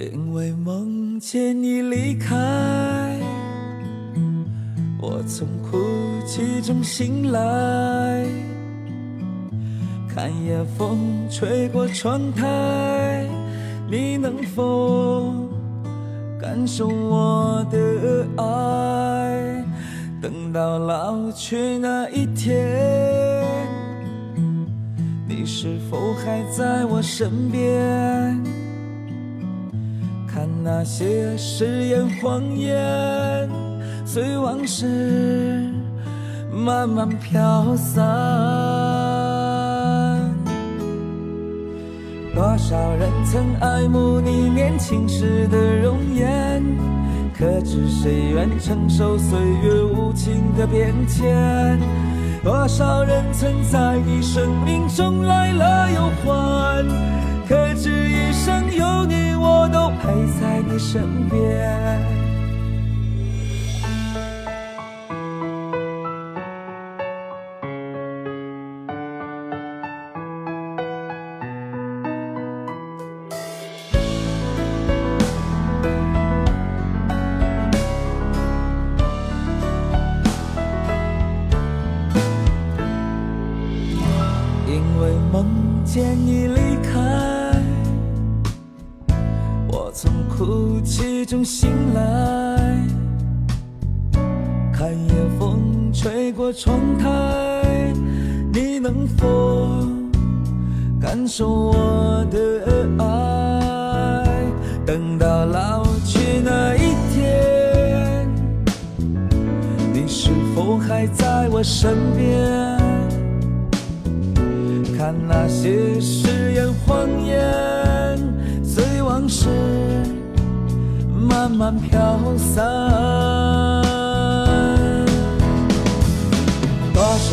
因为梦见你离开，我从哭泣中醒来，看夜风吹过窗台，你能否感受我的爱？等到老去那一天。你是否还在我身边？那些誓言谎言，随往事慢慢飘散。多少人曾爱慕你年轻时的容颜，可知谁愿承受岁月无情的变迁？多少人曾在你生命中来了又还，可知一生有你，我都陪在你身边。窗台，你能否感受我的爱？等到老去那一天，你是否还在我身边？看那些誓言谎言，随往事。慢慢飘散，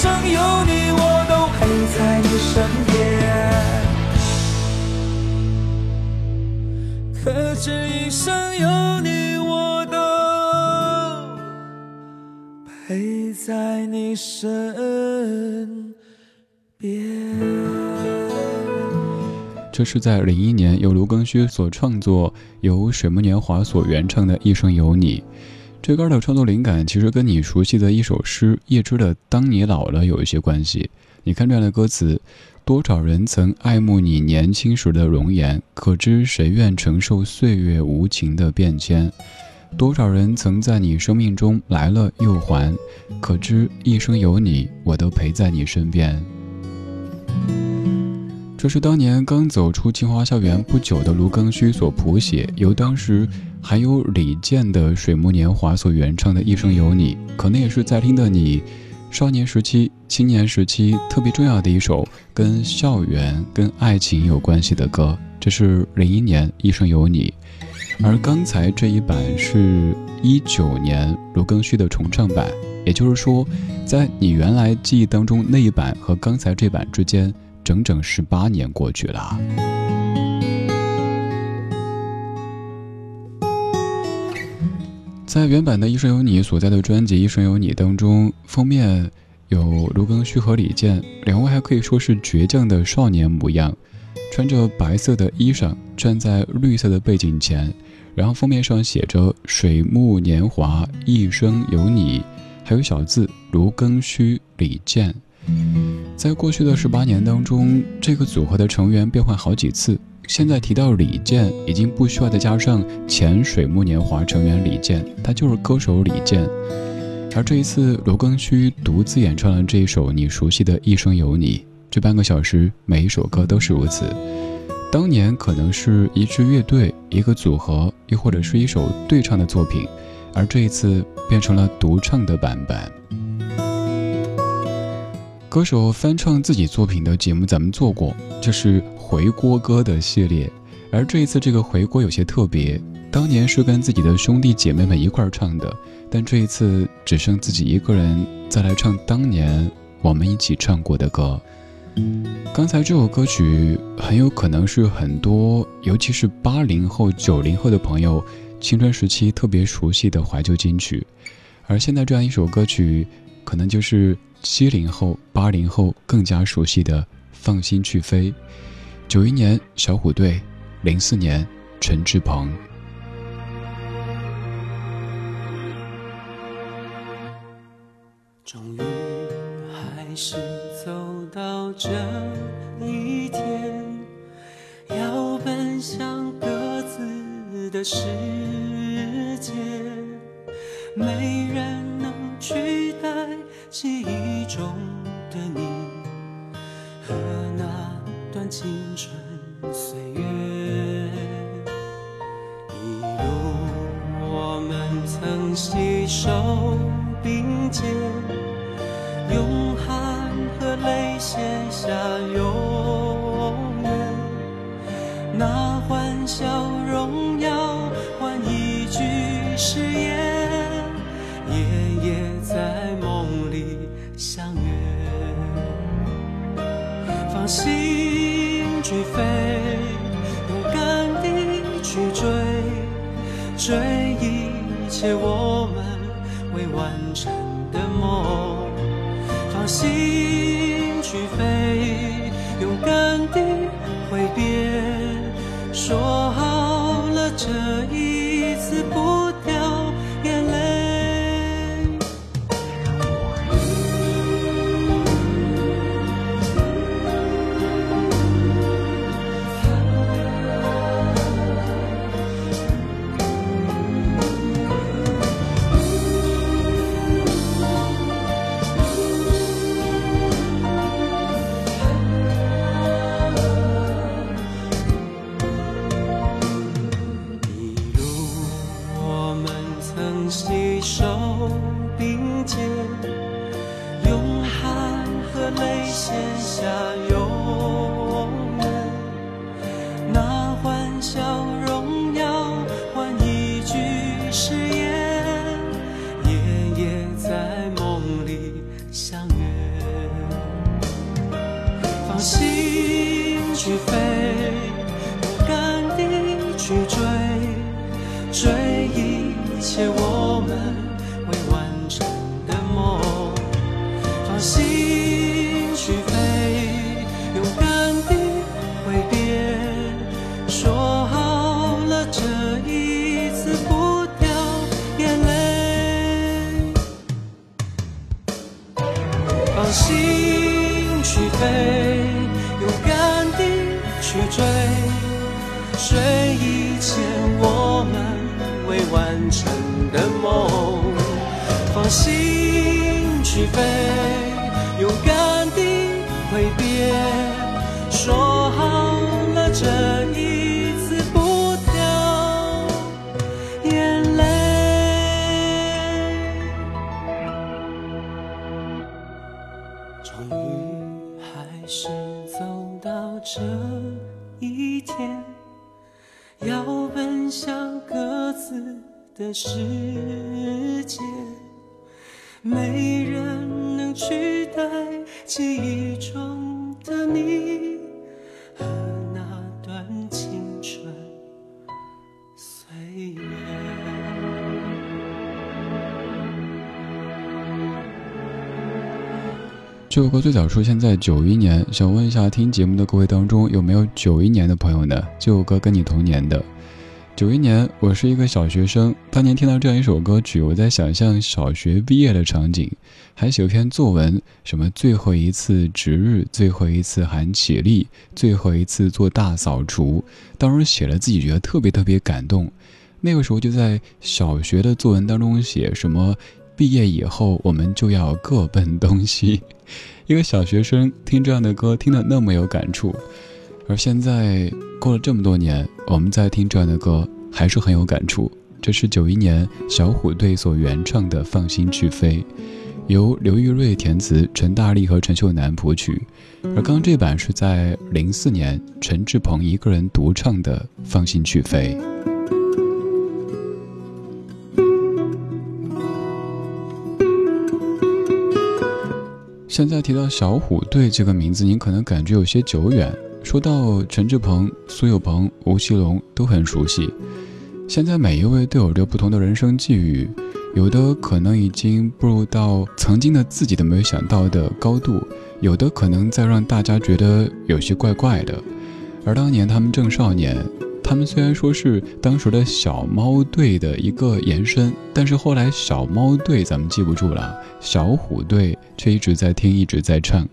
一生有你，我都陪在你身边。可知一生有你，我都陪在你身边。这是在零一年由卢庚戌所创作，由水木年华所原唱的《一生有你》。这歌的创作灵感其实跟你熟悉的一首诗叶芝的《当你老了》有一些关系。你看这样的歌词：多少人曾爱慕你年轻时的容颜，可知谁愿承受岁月无情的变迁？多少人曾在你生命中来了又还，可知一生有你，我都陪在你身边。这是当年刚走出清华校园不久的卢庚戌所谱写，由当时。还有李健的《水木年华》所原唱的一生有你，可能也是在听的你，少年时期、青年时期特别重要的一首跟校园、跟爱情有关系的歌，这是零一年《一生有你》，而刚才这一版是一九年卢庚戌的重唱版。也就是说，在你原来记忆当中那一版和刚才这版之间，整整十八年过去了。在原版的《一生有你》所在的专辑《一生有你》当中，封面有卢庚戌和李健两位，还可以说是倔强的少年模样，穿着白色的衣裳，站在绿色的背景前，然后封面上写着“水木年华，一生有你”，还有小字“卢庚戌、李健”。在过去的十八年当中，这个组合的成员变换好几次。现在提到李健，已经不需要再加上前水木年华成员李健，他就是歌手李健。而这一次，卢庚戌独自演唱了这一首你熟悉的《一生有你》，这半个小时每一首歌都是如此。当年可能是一支乐队、一个组合，又或者是一首对唱的作品，而这一次变成了独唱的版本。歌手翻唱自己作品的节目咱们做过，就是回锅歌的系列。而这一次这个回锅有些特别，当年是跟自己的兄弟姐妹们一块儿唱的，但这一次只剩自己一个人再来唱当年我们一起唱过的歌。刚才这首歌曲很有可能是很多，尤其是八零后、九零后的朋友青春时期特别熟悉的怀旧金曲，而现在这样一首歌曲，可能就是。七零后、八零后更加熟悉的《放心去飞》，九一年小虎队，零四年陈志朋。终于还是走到这一天，要奔向各自的世界，没人。记忆中的你和那段青春岁月，see 终于还是走到这一天，要奔向各自的世界，没人能取代记忆中的你。这首歌最早出现在九一年，想问一下听节目的各位当中有没有九一年的朋友呢？这首歌跟你同年的。九一年，我是一个小学生，当年听到这样一首歌曲，我在想象小学毕业的场景，还写篇作文，什么最后一次值日，最后一次喊起立，最后一次做大扫除。当时写了自己觉得特别特别感动。那个时候就在小学的作文当中写什么。毕业以后，我们就要各奔东西。一个小学生听这样的歌，听得那么有感触。而现在过了这么多年，我们在听这样的歌，还是很有感触。这是九一年小虎队所原唱的《放心去飞》，由刘玉瑞填词，陈大力和陈秀楠谱曲。而刚刚这版是在零四年陈志朋一个人独唱的《放心去飞》。现在提到小虎队这个名字，您可能感觉有些久远。说到陈志朋、苏有朋、吴奇隆，都很熟悉。现在每一位都有着不同的人生际遇，有的可能已经步入到曾经的自己都没有想到的高度，有的可能在让大家觉得有些怪怪的。而当年他们正少年。他们虽然说是当时的小猫队的一个延伸，但是后来小猫队咱们记不住了，小虎队却一直在听，一直在唱。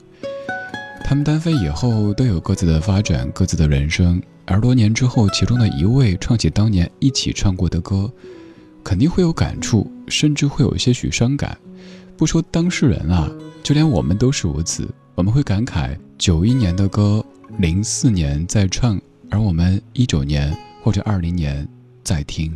他们单飞以后都有各自的发展，各自的人生。而多年之后，其中的一位唱起当年一起唱过的歌，肯定会有感触，甚至会有些许伤感。不说当事人啊，就连我们都是如此。我们会感慨九一年的歌，零四年在唱。而我们一九年或者二零年在听，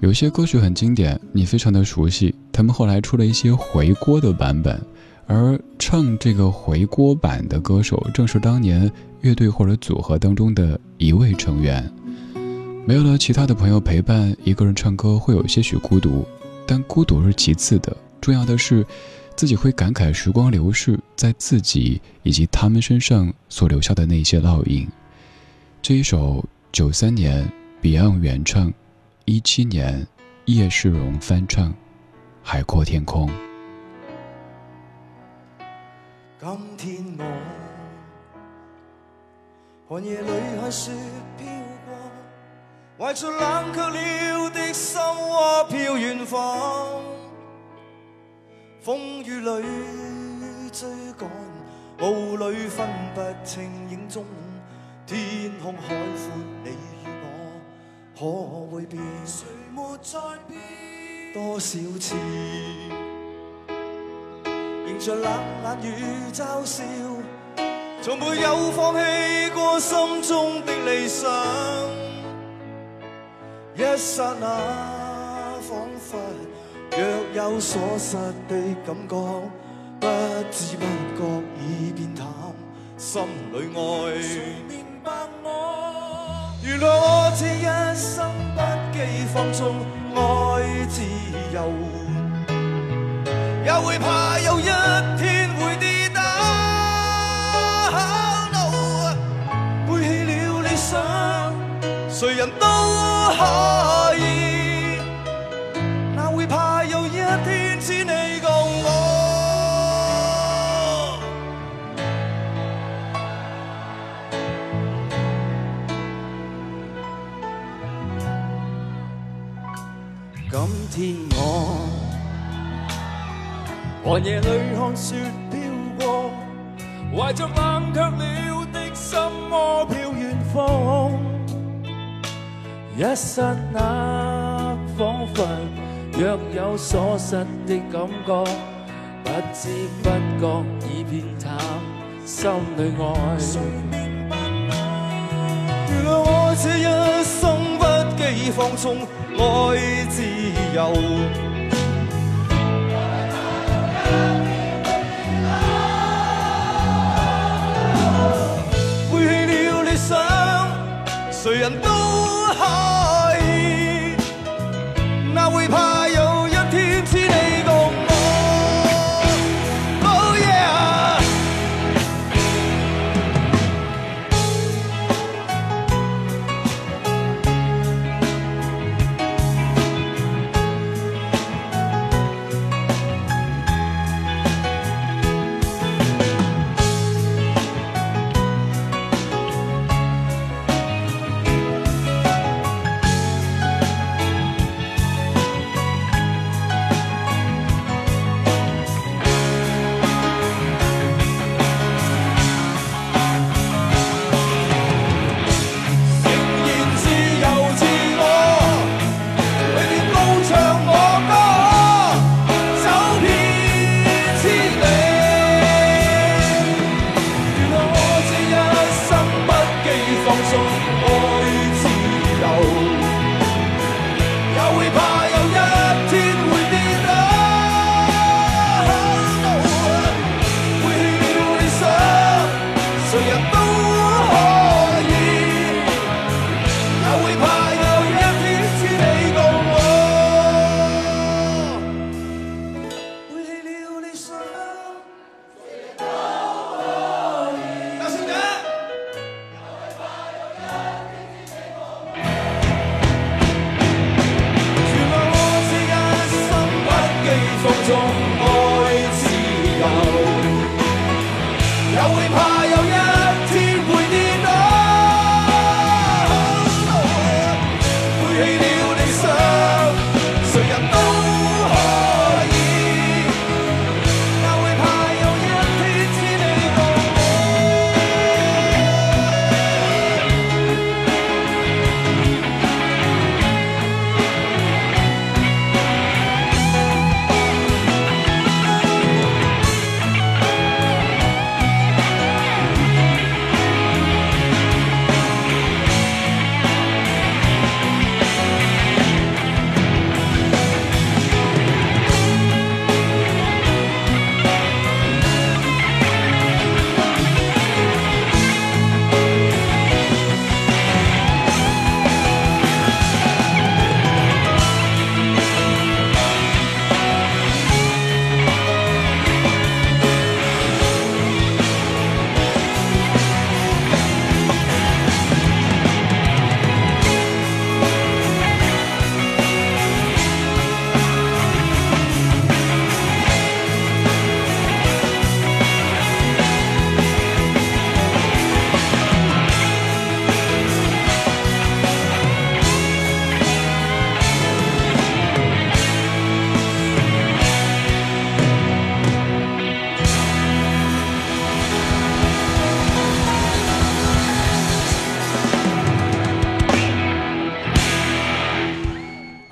有些歌曲很经典，你非常的熟悉。他们后来出了一些回锅的版本，而唱这个回锅版的歌手，正是当年乐队或者组合当中的一位成员。没有了其他的朋友陪伴，一个人唱歌会有些许孤独，但孤独是其次的，重要的是。自己会感慨时光流逝，在自己以及他们身上所留下的那些烙印。这一首九三年 Beyond 原唱，一七年叶世荣翻唱，《海阔天空》。今天我寒夜里看雪飘怀着冷却了的心窝飘远方。风雨里追赶，雾里分不清影踪。天空海阔，你与我可会变？谁没在变？多少次，迎着冷眼与嘲笑，从没有放弃过心中的理想。一刹那，仿佛。若有所失的感觉，不知不觉已变淡，心里爱。谁明白我？原来我这一生不羁放纵，爱自由，也会怕有一天寒夜里看雪飘过，怀着冷却了的心窝飘远方。一刹那，仿佛若有所失的感觉，不知不觉已变淡，心里爱。谁明白我？原来我这一生不羁放纵。爱自由，背弃了理想，谁人懂？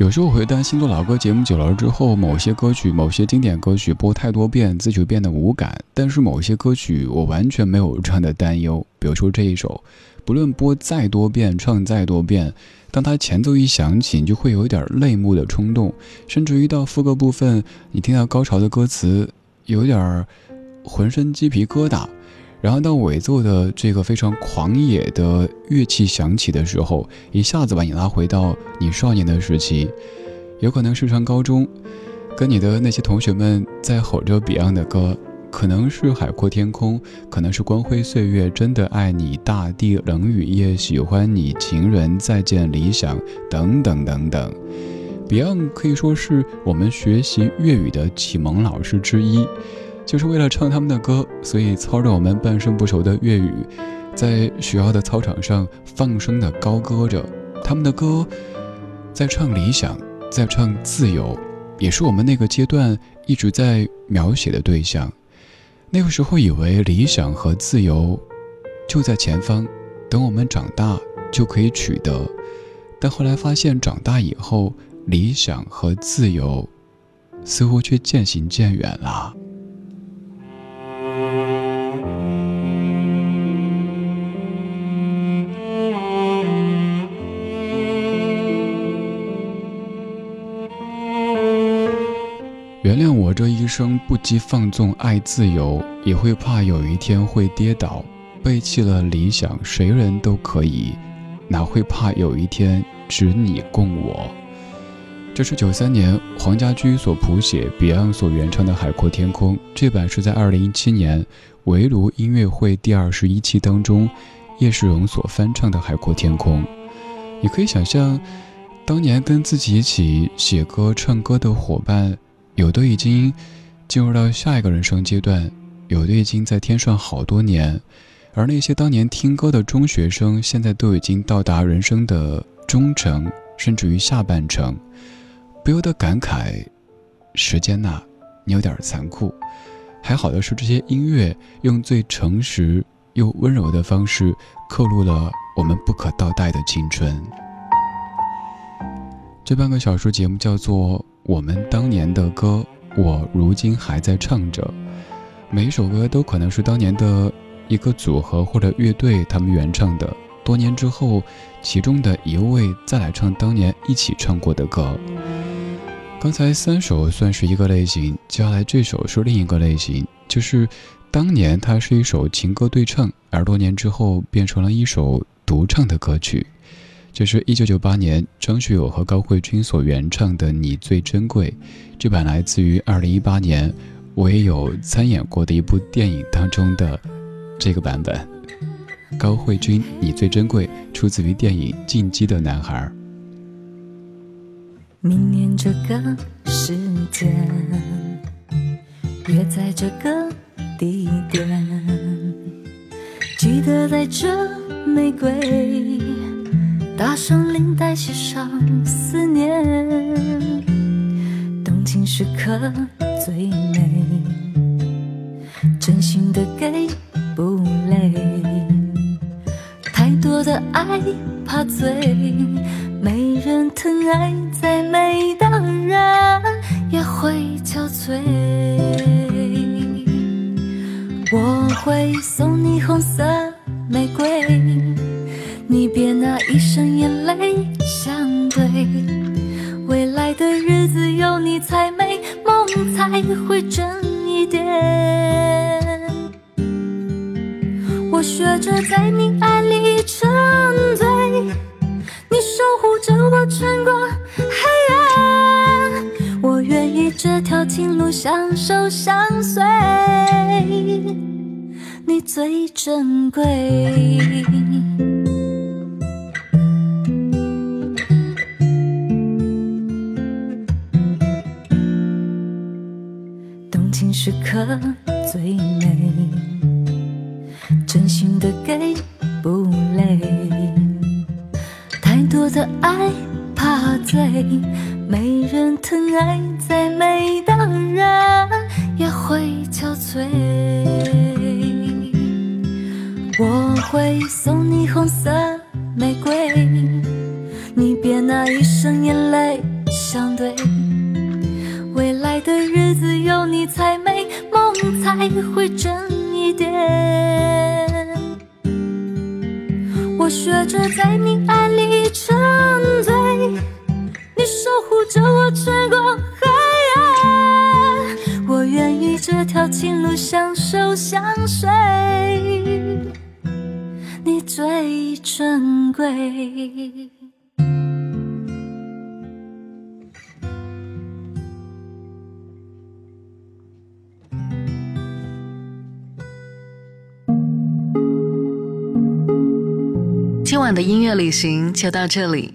有时候我会担心做老歌节目久了之后，某些歌曲、某些经典歌曲播太多遍，自己会变得无感。但是某些歌曲，我完全没有这样的担忧。比如说这一首，不论播再多遍、唱再多遍，当它前奏一响起，你就会有一点泪目的冲动，甚至于到副歌部分，你听到高潮的歌词，有点浑身鸡皮疙瘩。然后到尾奏的这个非常狂野的乐器响起的时候，一下子把你拉回到你少年的时期，有可能是上高中，跟你的那些同学们在吼着 Beyond 的歌，可能是海阔天空，可能是光辉岁月，真的爱你，大地冷雨夜，喜欢你，情人再见理想，等等等等。Beyond 可以说是我们学习粤语的启蒙老师之一。就是为了唱他们的歌，所以操着我们半生不熟的粤语，在学校的操场上放声的高歌着他们的歌，在唱理想，在唱自由，也是我们那个阶段一直在描写的对象。那个时候以为理想和自由就在前方，等我们长大就可以取得，但后来发现长大以后，理想和自由似乎却渐行渐远了。原谅我这一生不羁放纵爱自由，也会怕有一天会跌倒，背弃了理想，谁人都可以，哪会怕有一天只你共我？这是九三年黄家驹所谱写，Beyond 所原唱的《海阔天空》。这版是在二零一七年围炉音乐会第二十一期当中，叶世荣所翻唱的《海阔天空》。你可以想象，当年跟自己一起写歌、唱歌的伙伴，有的已经进入到下一个人生阶段，有的已经在天上好多年，而那些当年听歌的中学生，现在都已经到达人生的中程，甚至于下半程。不由得感慨，时间呐，你有点残酷。还好的是，这些音乐用最诚实又温柔的方式刻录了我们不可倒带的青春。这半个小说节目叫做《我们当年的歌》，我如今还在唱着。每一首歌都可能是当年的一个组合或者乐队他们原唱的，多年之后，其中的一位再来唱当年一起唱过的歌。刚才三首算是一个类型，接下来这首是另一个类型，就是当年它是一首情歌对唱，而多年之后变成了一首独唱的歌曲。这是一九九八年张学友和高慧君所原唱的《你最珍贵》，这版来自于二零一八年我也有参演过的一部电影当中的这个版本。高慧君《你最珍贵》出自于电影《进击的男孩》。明年这个时间，约在这个地点，记得带着玫瑰，打上领带，写上思念。动情时刻最美，真心的给不累，太多的爱怕醉。没人疼爱，再美的人也会憔悴。我会送你红色玫瑰，你别拿一生眼泪相对。未来的日子有你才美，梦才会真一点。我学着在你爱里沉醉。守护着我穿过黑暗，我愿意这条情路相守相随，你最珍贵。动情时刻最美，真心的给的爱怕醉，没人疼爱，再美的人也会憔悴。我会送你红色玫瑰，你别拿一生眼泪相对。未来的日子有你才美，梦才会真一点。我学着在你爱里着我穿过黑暗，我愿意这条情路相守相随，你最珍贵。今晚的音乐旅行就到这里，